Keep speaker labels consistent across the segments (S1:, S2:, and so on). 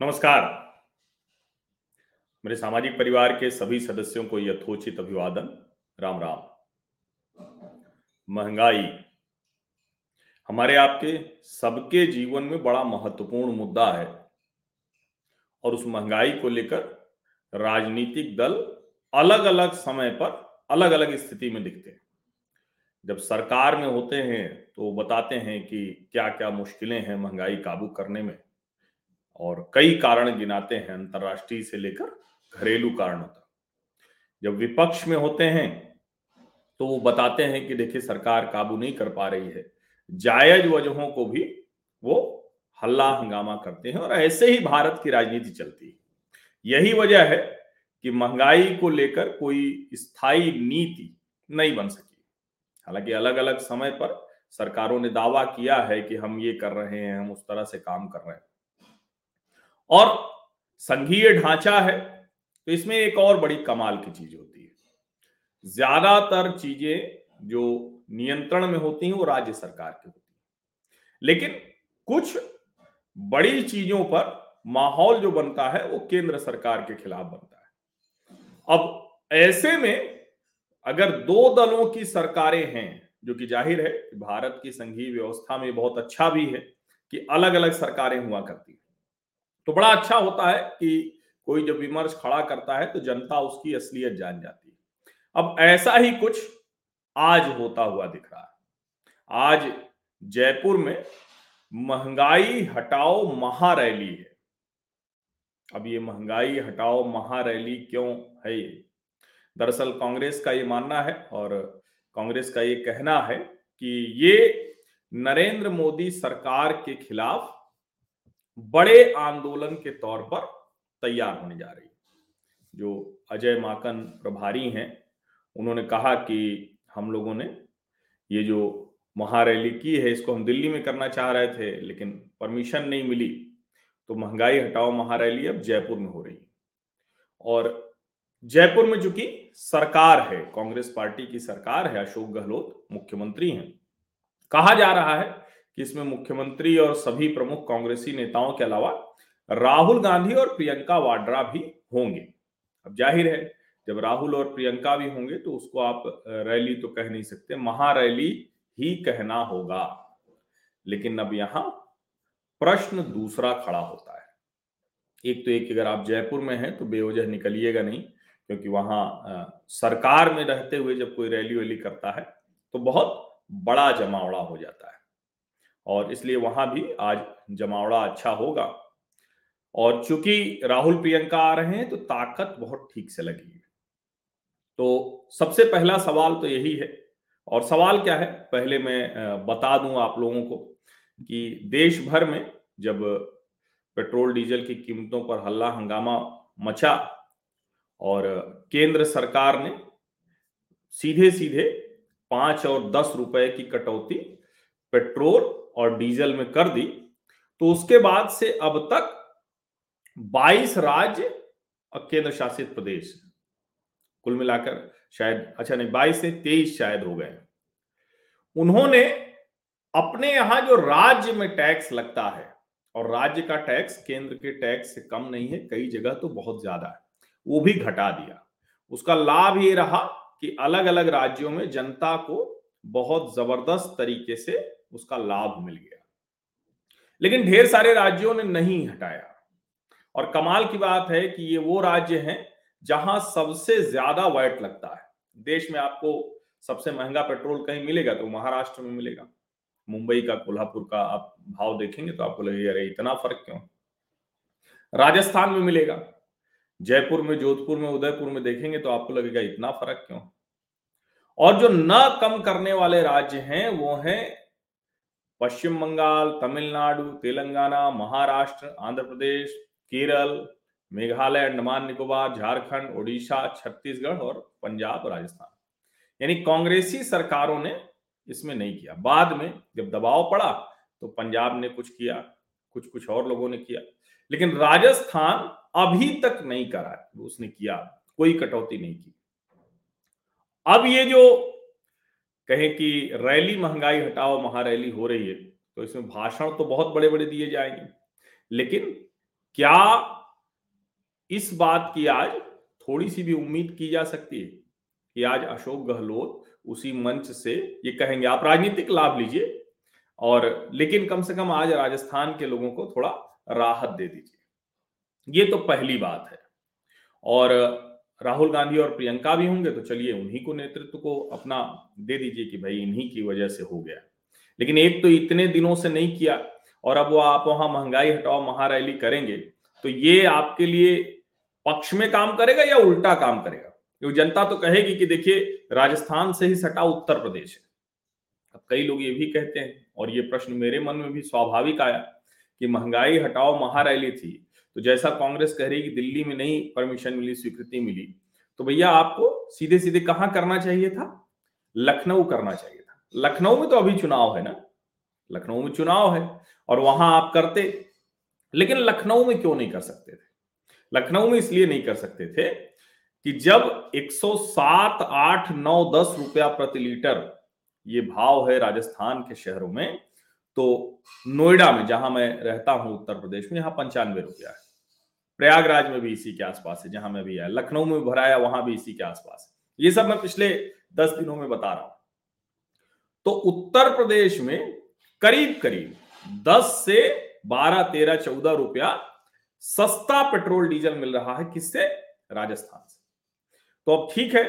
S1: नमस्कार। मेरे सामाजिक परिवार के सभी सदस्यों को यथोचित अभिवादन। राम राम। महँगाई। हमारे आपके सबके जीवन में बड़ा महत्वपूर्ण मुद्दा है और उस महँगाई को लेकर राजनीतिक दल अलग अलग समय पर अलग अलग स्थिति में दिखते हैं। जब सरकार में होते हैं तो बताते हैं कि क्या क्या मुश्किलें हैं महँगाई काबू करने में। और कई कारण गिनाते हैं अंतरराष्ट्रीय से लेकर घरेलू कारणों तक। जब विपक्ष में होते हैं तो वो बताते हैं कि देखिए, सरकार काबू नहीं कर पा रही है। जायज़ वजहों को भी वो हल्ला हंगामा करते हैं और ऐसे ही भारत की राजनीति चलती है। यही वजह है कि महँगाई को लेकर कोई स्थायी नीति नहीं बन सकी। हालाँकि अलग अलग समय पर सरकारों ने दावा किया है कि हम ये कर रहे हैं, हम उस तरह से काम कर रहे हैं। और संघीय ढांचा है तो इसमें एक और बड़ी कमाल की चीज़ होती है। ज़्यादातर चीज़ें जो नियंत्रण में होती हैं, वो राज्य सरकार की होती है। लेकिन कुछ बड़ी चीज़ों पर माहौल जो बनता है, वो केंद्र सरकार के खिलाफ बनता है। अब ऐसे में अगर दो दलों की सरकारें हैं, जो कि ज़ाहिर है भारत की संघीय व्यवस्था में बहुत अच्छा भी है, कि अलग अलग सरकारें हुआ करती है तो बड़ा अच्छा होता है कि कोई जब विमर्श खड़ा करता है तो जनता उसकी असलियत जान जाती है। अब ऐसा ही कुछ आज होता हुआ दिख रहा है। आज जयपुर में महँगाई हटाओ महारैली है। अब ये महँगाई हटाओ महारैली क्यों है ये? दरअसल कांग्रेस का ये मानना है और कांग्रेस का ये कहना है कि ये नरेंद्र मोदी सरकार के खिलाफ बड़े आंदोलन के तौर पर तैयार होने जा रही जो अजय माकन प्रभारी हैं, उन्होंने कहा कि हम लोगों ने ये जो महारैली की है, इसको हम दिल्ली में करना चाह रहे थे, लेकिन परमिशन नहीं मिली तो महँगाई हटाओ महारैली अब जयपुर में हो रही है। और जयपुर में चूँकि सरकार है, कांग्रेस पार्टी की सरकार है, अशोक गहलोत मुख्यमंत्री हैं, कहा जा रहा है कि इसमें मुख्यमंत्री और सभी प्रमुख कांग्रेसी नेताओं के अलावा राहुल गांधी और प्रियंका वाड्रा भी होंगे। अब ज़ाहिर है, जब राहुल और प्रियंका भी होंगे तो उसको आप रैली तो कह नहीं सकते, महारैली ही कहना होगा। लेकिन अब यहाँ प्रश्न दूसरा खड़ा होता है। एक तो एक अगर आप जयपुर में हैं तो बेवजह निकलिएगा नहीं, क्योंकि वहाँ सरकार में रहते हुए जब कोई रैली वैली करता है तो बहुत बड़ा जमावड़ा हो जाता है। और इसलिए वहाँ भी आज जमावड़ा अच्छा होगा। और चूँकि राहुल प्रियंका आ रहे हैं तो ताकत बहुत ठीक से लगी है। तो सबसे पहला सवाल तो यही है। और सवाल क्या है? पहले मैं बता दूँ आप लोगों को कि देश भर में जब पेट्रोल, डीजल की कीमतों पर हल्ला, हंगामा मचा और केंद्र सरकार ने सीधे सीधे पाँच और दस रुपए की कटौती पेट्रोल और डीजल में कर दी तो उसके बाद से अब तक 22 राज्य और केंद्र शासित प्रदेश कुल मिलाकर शायद अच्छा नहीं 22 से 23 शायद हो गए उन्होंने अपने यहाँ जो राज्य में टैक्स लगता है, और राज्य का टैक्स केंद्र के टैक्स से कम नहीं है, कई जगह तो बहुत ज़्यादा है, वो भी घटा दिया। उसका लाभ ये रहा कि अलग अलग राज्यों में जनता को बहुत ज़बरदस्त तरीके से उसका लाभ मिल गया। लेकिन ढेर सारे राज्यों ने नहीं हटाया। और कमाल की बात है कि ये वो राज्य हैं जहाँ सबसे ज़्यादा वैट लगता है। देश में आपको सबसे महँगा पेट्रोल कहीं मिलेगा तो महाराष्ट्र में मिलेगा। मुंबई का, कोल्हापुर का आप भाव देखेंगे तो आपको लगेगा, अरे, इतना फ़र्क क्यों? राजस्थान में मिलेगा। जयपुर में, जोधपुर में, उदयपुर में देखेंगे तो आपको लगेगा, इतना फ़र्क क्यों? और जो न कम करने वाले राज्य हैं वो हैं पश्चिम बंगाल, तमिलनाडु, तेलंगाना, महाराष्ट्र, आंध्र प्रदेश, केरल, मेघालय, अंडमान निकोबार, झारखंड, ओडिशा, छत्तीसगढ़ और पंजाब राजस्थान। यानी कांग्रेसी सरकारों ने इसमें नहीं किया। बाद में जब दबाव पड़ा तो पंजाब ने कुछ किया कुछ कुछ और लोगों ने किया। लेकिन राजस्थान अभी तक नहीं करा उसने किया, कोई कटौती नहीं की। अब ये जो कहें कि रैली महँगाई हटाओ, महारैली हो रही है तो इसमें भाषण तो बहुत बड़े बड़े दिए जाएँगे। लेकिन क्या इस बात की आज थोड़ी सी भी उम्मीद की जा सकती है कि आज अशोक गहलोत उसी मंच से ये कहेंगे, आप राजनीतिक लाभ लीजिए और लेकिन कम से कम आज राजस्थान के लोगों को थोड़ा राहत दे दीजिए। ये तो पहली बात है। और राहुल गांधी और प्रियंका भी होंगे तो चलिए उन्हीं को नेतृत्व को अपना दे दीजिए कि भाई इन्हीं की वजह से हो गया। लेकिन एक तो इतने दिनों से नहीं किया, और अब वो आप वहाँ महँगाई हटाओ, महारैली करेंगे तो ये आपके लिए पक्ष में काम करेगा या उल्टा काम करेगा? क्योंकि जनता तो कहेगी कि देखिए, राजस्थान से ही सटा उत्तर प्रदेश है। अब कई लोग ये भी कहते हैं, और ये प्रश्न मेरे मन में भी स्वाभाविक आया कि महँगाई हटाओ, महारैली थी। तो जैसा कांग्रेस कह रही कि दिल्ली में नहीं परमिशन मिली स्वीकृति मिली तो भैया आपको सीधे सीधे कहाँ करना चाहिए था? लखनऊ करना चाहिए था। लखनऊ में तो अभी चुनाव है ना? लखनऊ में चुनाव है और वहाँ आप करते लेकिन लखनऊ में क्यों नहीं कर सकते थे? लखनऊ में इसलिए नहीं कर सकते थे कि जब 107, 8, 9, 10 रुपया प्रति लीटर ये भाव है राजस्थान के शहरों में तो नोएडा में जहाँ मैं रहता हूँ उत्तर प्रदेश में यहाँ पंचानवे रुपया है। प्रयागराज में भी इसी के आसपास है, जहाँ मैं भी आया। लखनऊ में भराया वहाँ भी इसी के आसपास है। ये सब मैं पिछले दस दिनों में बता रहा हूँ। तो उत्तर प्रदेश में करीब करीब दस से बारह, तेरह, चौदह रुपया सस्ता पेट्रोल डीजल मिल रहा है किससे? राजस्थान से। तो अब ठीक है,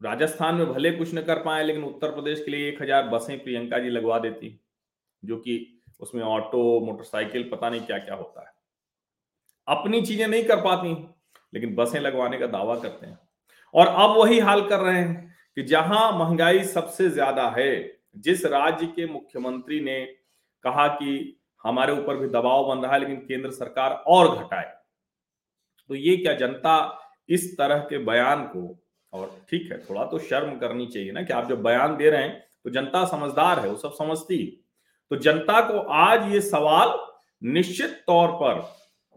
S1: राजस्थान में भले कुछ न कर पाए, लेकिन उत्तर प्रदेश के लिए एक हज़ार बसें प्रियंका जी लगवा देती जो कि उसमें ऑटो, मोटरसाइकिल, पता नहीं क्या क्या होता है। अपनी चीज़ें नहीं कर पाती, लेकिन बसें लगवाने का दावा करते हैं। और अब वही हाल कर रहे हैं कि जहाँ महँगाई सबसे ज़्यादा है, जिस राज्य के मुख्यमंत्री ने कहा कि हमारे ऊपर भी दबाव बन रहा है, लेकिन केंद्र सरकार और घटाए। तो ये क्या जनता इस तरह के बयान को, और ठीक है, थोड़ा तो शर्म करनी चाहिए ना कि आप जब बयान दे रहे हैं तो जनता समझदार है, वो सब समझती तो जनता को आज ये सवाल निश्चित तौर पर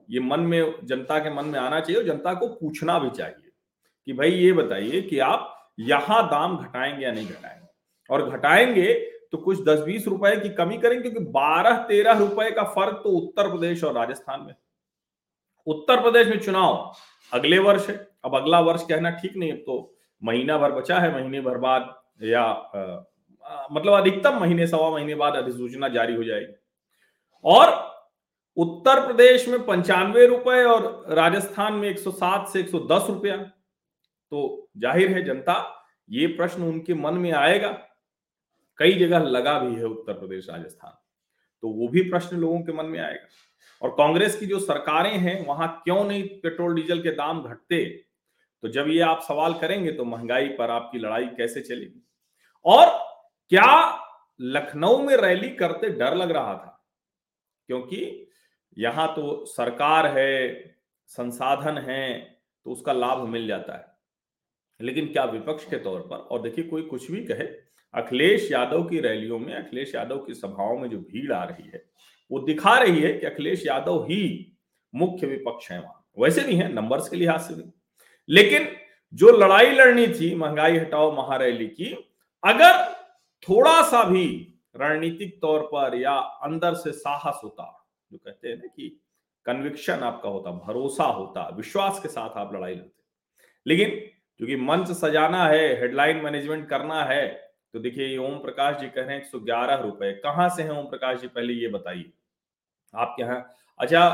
S1: ये मन में जनता के मन में आना चाहिए और जनता को पूछना भी चाहिए कि भाई ये बताइए कि आप यहाँ दाम घटाएँगे या नहीं घटाएँगे? और घटाएँगे तो कुछ दस बीस रुपए की कमी करेंगे क्योंकि बारह तेरह रुपए का फ़र्क तो उत्तर प्रदेश और राजस्थान में। उत्तर प्रदेश में चुनाव अगले वर्ष है अब अगला वर्ष कहना ठीक नहीं अब तो महीना भर बचा है महीने भर बाद या आ, मतलब अधिकतम महीने सवा महीने बाद अधिसूचना जारी हो जाएगी। और उत्तर प्रदेश में पंचानवे रुपए और राजस्थान में 107 से 110 रुपया। तो ज़ाहिर है जनता, ये प्रश्न उनके मन में आएगा। कई जगह लगा भी है उत्तर प्रदेश, राजस्थान। तो वो भी प्रश्न लोगों के मन में आएगा। और कांग्रेस की जो सरकारें हैं, वहाँ क्यों नहीं पेट्रोल, डीजल के दाम घटते? तो जब ये आप सवाल करेंगे तो महँगाई पर आपकी लड़ाई कैसे चलेगी? और क्या लखनऊ में रैली करते डर लग रहा था? क्योंकि यहाँ तो सरकार है, संसाधन है तो उसका लाभ मिल जाता है। लेकिन क्या विपक्ष के तौर पर, और देखिए कोई कुछ भी कहे, अखिलेश यादव की रैलियों में, अखिलेश यादव की सभाओं में जो भीड़ आ रही है, वो दिखा रही है कि अखिलेश यादव ही मुख्य विपक्ष है वहाँ। वैसे भी है नंबर्स के लिहाज से भी। लेकिन जो लड़ाई लड़नी थी, महँगाई हटाओ महारैली की, अगर थोड़ा सा भी रणनीतिक तौर पर या अंदर से साहस होता जो कहते हैं ना कि कन्विक्शन आपका होता, भरोसा होता, विश्वास के साथ आप लड़ाई लड़ते। लेकिन क्योंकि मंच सजाना है हेडलाइन मैनेजमेंट करना है तो देखिए ओम प्रकाश जी कह रहे हैं एक सौ ग्यारह रुपए। कहाँ से हैं ओम प्रकाश जी? पहले ये बताइए। आपके यहाँ अच्छा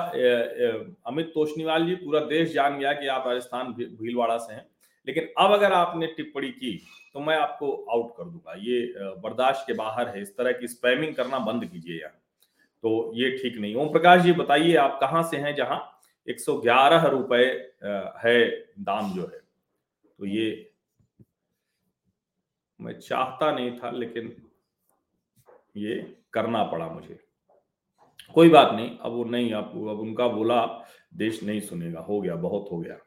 S1: अमित तोशनीवाल जी, पूरा देश जान गया कि आप राजस्थान भीलवाड़ा से हैं। लेकिन अब अगर आपने टिप्पणी की तो मैं आपको आउट कर दूँगा। ये बर्दाश्त के बाहर है। इस तरह की स्पैमिंग करना बंद कीजिए यहाँ। तो ये ठीक नहीं। ओम प्रकाश जी, बताइए आप कहाँ से हैं जहाँ एक सौ ग्यारह रुपए है दाम जो है? तो ये मैं चाहता नहीं था, लेकिन ये करना पड़ा मुझे। कोई बात नहीं, अब वो नहीं आप अब उनका बोला, देश नहीं सुनेगा। हो गया, बहुत हो गया।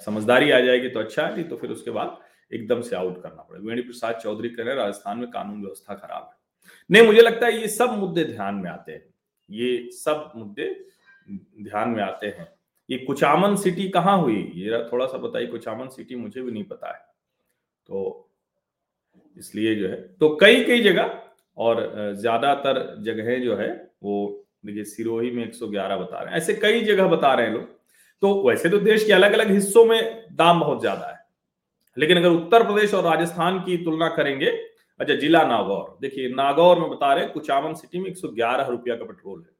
S1: समझदारी आ जाएगी तो अच्छा है, नहीं तो फिर उसके बाद एकदम से आउट करना पड़ेगा। वेणी प्रसाद चौधरी कह रहे राजस्थान में कानून व्यवस्था खराब है। नहीं, मुझे लगता है ये सब मुद्दे ध्यान में आते हैं। ये सब मुद्दे ध्यान में आते हैं। ये कुचामन सिटी कहाँ हुई? ये थोड़ा सा बताइए, कुचामन सिटी मुझे भी नहीं पता है। तो इसलिए जो है तो कई कई जगह और ज़्यादातर जगहें जो है, वो देखिए सिरोही में 111 बता रहे हैं। ऐसे कई जगह बता रहे हैं लोग। तो वैसे तो देश के अलग अलग हिस्सों में दाम बहुत ज़्यादा है। लेकिन अगर उत्तर प्रदेश और राजस्थान की तुलना करेंगे अच्छा जिला नागौर। देखिए, नागौर में बता रहे हैं, कुचामन सिटी में एक सौ ग्यारह रुपया का पेट्रोल है।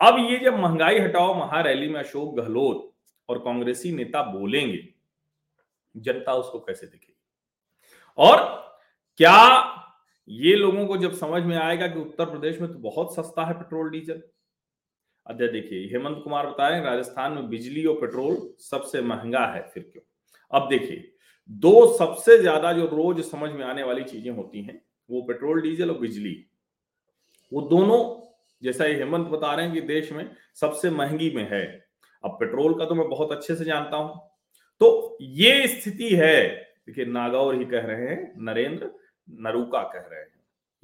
S1: अब ये जब महँगाई हटाओ, महारैली में अशोक गहलोत और कांग्रेसी नेता बोलेंगे, जनता उसको कैसे देखेगी? और क्या ये लोगों को जब समझ में आएगा कि उत्तर प्रदेश में तो बहुत सस्ता है पेट्रोल, डीजल? अध्यय देखिए, हेमंत कुमार बता रहे हैं, राजस्थान में बिजली और पेट्रोल सबसे महँगा है, फिर क्यों? अब देखिए दो सबसे ज़्यादा जो रोज समझ में आने वाली चीज़ें होती हैं, वो पेट्रोल, डीजल और बिजली। वो दोनों, जैसा ये हेमंत बता रहे हैं कि देश में सबसे महँगी में है। अब पेट्रोल का तो मैं बहुत अच्छे से जानता हूँ। तो ये स्थिति है, देखिए, नागौर ही कह रहे हैं, नरेंद्र नरूका कह रहे हैं।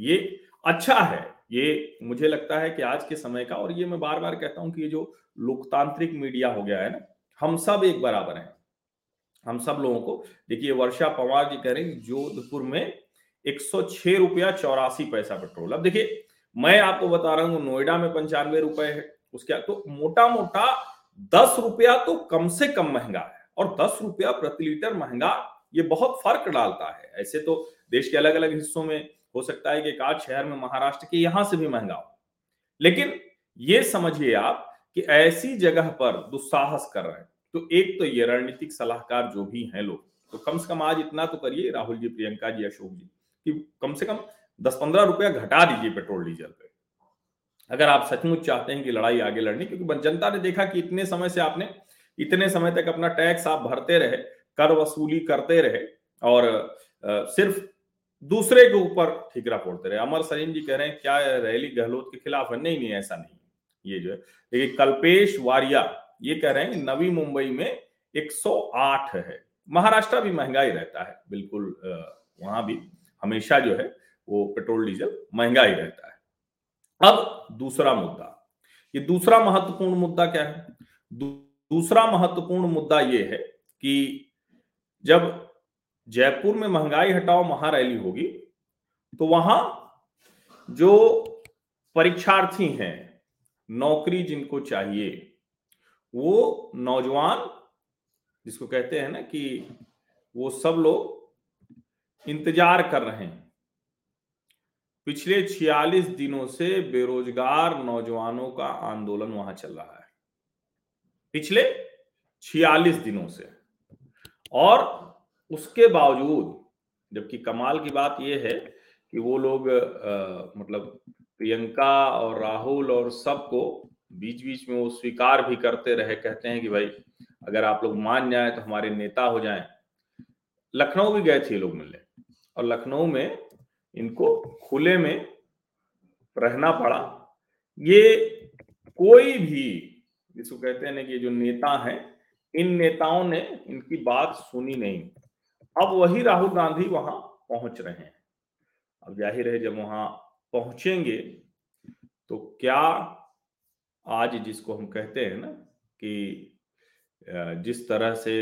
S1: ये अच्छा है, ये मुझे लगता है कि आज के समय का, और ये मैं बार बार कहता हूँ कि ये जो लोकतांत्रिक मीडिया हो गया है ना, हम सब एक बराबर हैं। हम सब लोगों को। देखिए, वर्षा पवार जी कह रहे हैं, जोधपुर में एक सौ छह रुपया चौरासी पैसा पेट्रोल। अब देखिए, मैं आपको बता रहा हूँ, नोएडा में पंचानवे रुपए है। उसके तो मोटा मोटा दस रुपया तो कम से कम महँगा है और दस रुपया प्रति लीटर महँगा, ये बहुत फ़र्क डालता है। ऐसे तो देश के अलग अलग हिस्सों में हो सकता है कि एक शहर में महाराष्ट्र के यहाँ से भी महँगा हो। लेकिन ये समझिए आप कि ऐसी जगह पर दुस्साहस कर रहे हैं तो एक तो ये रणनीतिक सलाहकार जो भी हैं लोग तो कम से कम आज इतना तो करिए, राहुल जी, प्रियंका जी, अशोक जी, कि कम से कम दस पंद्रह रुपया घटा दीजिए पेट्रोल, डीजल पे। अगर आप सचमुच चाहते हैं कि लड़ाई आगे लड़नी, क्योंकि जनता ने देखा कि इतने समय से आपने, इतने समय तक अपना टैक्स आप भरते रहे, कर वसूली करते रहे, और सिर्फ़ दूसरे के ऊपर ठिकरा फोड़ते रहे। अमर सलीम जी कह रहे हैं, क्या रैली गहलोत के खिलाफ है? नहीं नहीं, ऐसा नहीं ये जो है, देखिए, कल्पेश वारिया ये कह रहे हैं नवी मुंबई में 108 है। महाराष्ट्र भी महँगा ही रहता है, बिल्कुल वहाँ भी हमेशा जो है वो पेट्रोल, डीजल महँगा ही रहता है। अब दूसरा मुद्दा, ये दूसरा महत्वपूर्ण मुद्दा क्या है? दूसरा महत्वपूर्ण मुद्दा ये है कि जब जयपुर में महँगाई हटाओ महारैली होगी तो वहाँ जो परीक्षार्थी हैं, नौकरी जिनको चाहिए वो नौजवान जिसको कहते हैं ना कि वो सब लोग इंतज़ार कर रहे हैं। पिछले 46 दिनों से बेरोजगार नौजवानों का आंदोलन वहाँ चल रहा है। पिछले 46 दिनों से। और उसके बावजूद जबकि कमाल की बात यह है कि वो लोग आ, मतलब प्रियंका और राहुल और सबको बीच बीच में वो स्वीकार भी करते रहे, कहते हैं कि भाई, अगर आप लोग मान जाए तो हमारे नेता हो जाए। लखनऊ भी गए थे लोग मिलने और लखनऊ में इनको खुले में रहना पड़ा। ये कोई भी, जिसको कहते हैं ना कि जो नेता हैं, इन नेताओं ने इनकी बात सुनी नहीं। अब वही राहुल गांधी वहाँ पहुँच रहे हैं। अब ज़ाहिर है जब वहाँ पहुँचेंगे तो क्या आज जिसको हम कहते हैं ना कि जिस तरह से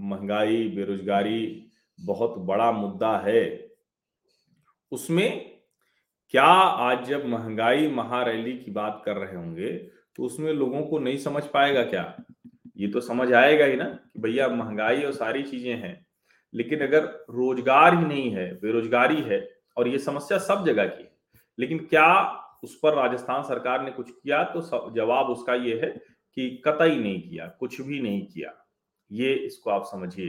S1: महँगाई, बेरोजगारी बहुत बड़ा मुद्दा है, उसमें क्या आज जब महँगाई महारैली की बात कर रहे होंगे तो उसमें लोगों को नहीं समझ पाएगा क्या? ये तो समझ आएगा ही ना कि भैया महँगाई और सारी चीज़ें हैं, लेकिन अगर रोज़गार ही नहीं है, बेरोजगारी है, और ये समस्या सब जगह की है, लेकिन क्या उस पर राजस्थान सरकार ने कुछ किया तो जवाब उसका ये है कि कतई नहीं किया, कुछ भी नहीं किया। ये इसको आप समझिए।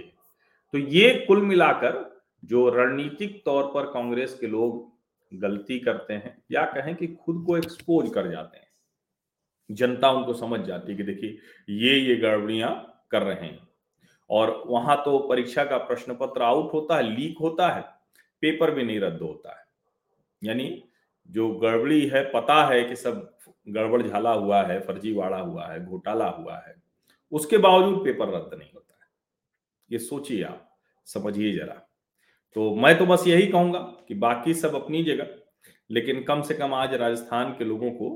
S1: तो ये कुल मिलाकर जो रणनीतिक तौर पर कांग्रेस के लोग गलती करते हैं या कहें कि खुद को एक्सपोज कर जाते हैं, जनता उनको समझ जाती है कि देखिए, ये ये गड़बड़ियाँ कर रहे हैं। और वहाँ तो परीक्षा का प्रश्न पत्र आउट होता है लीक होता है पेपर भी नहीं रद्द होता है। यानी जो गड़बड़ी है, पता है कि सब गड़बड़ झाला हुआ है फर्जीवाड़ा हुआ है, घोटाला हुआ है, उसके बावजूद पेपर रद्द नहीं होता है। ये सोचिए आप, समझिए जरा। तो मैं तो बस यही कहूँगा कि बाकी सब अपनी जगह, लेकिन कम से कम आज राजस्थान के लोगों को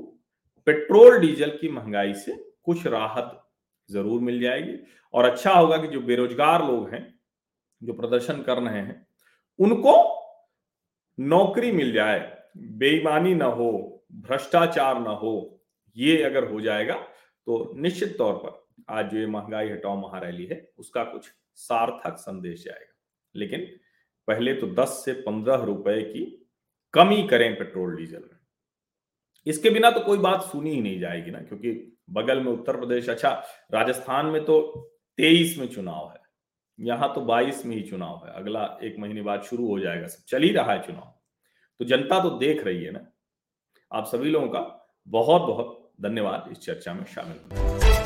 S1: पेट्रोल, डीजल की महँगाई से कुछ राहत ज़रूर मिल जाएगी। और अच्छा होगा कि जो बेरोजगार लोग हैं, जो प्रदर्शन कर रहे हैं, उनको नौकरी मिल जाए बेईमानी ना हो, भ्रष्टाचार ना हो, ये अगर हो जाएगा तो निश्चित तौर पर आज जो ये महँगाई हटाओ महारैली है, उसका कुछ सार्थक संदेश जाएगा। लेकिन पहले तो 10 से 15 रुपए की कमी करें पेट्रोल, डीजल में। इसके बिना तो कोई बात सुनी ही नहीं जाएगी ना, क्योंकि बगल में उत्तर प्रदेश अच्छा राजस्थान में तो 23 में चुनाव है, यहाँ तो 22 में ही चुनाव है, अगला एक महीने बाद शुरू हो जाएगा, सब चल ही रहा है चुनाव। तो जनता तो देख रही है ना। आप सभी लोगों का बहुत बहुत धन्यवाद इस चर्चा में शामिल होने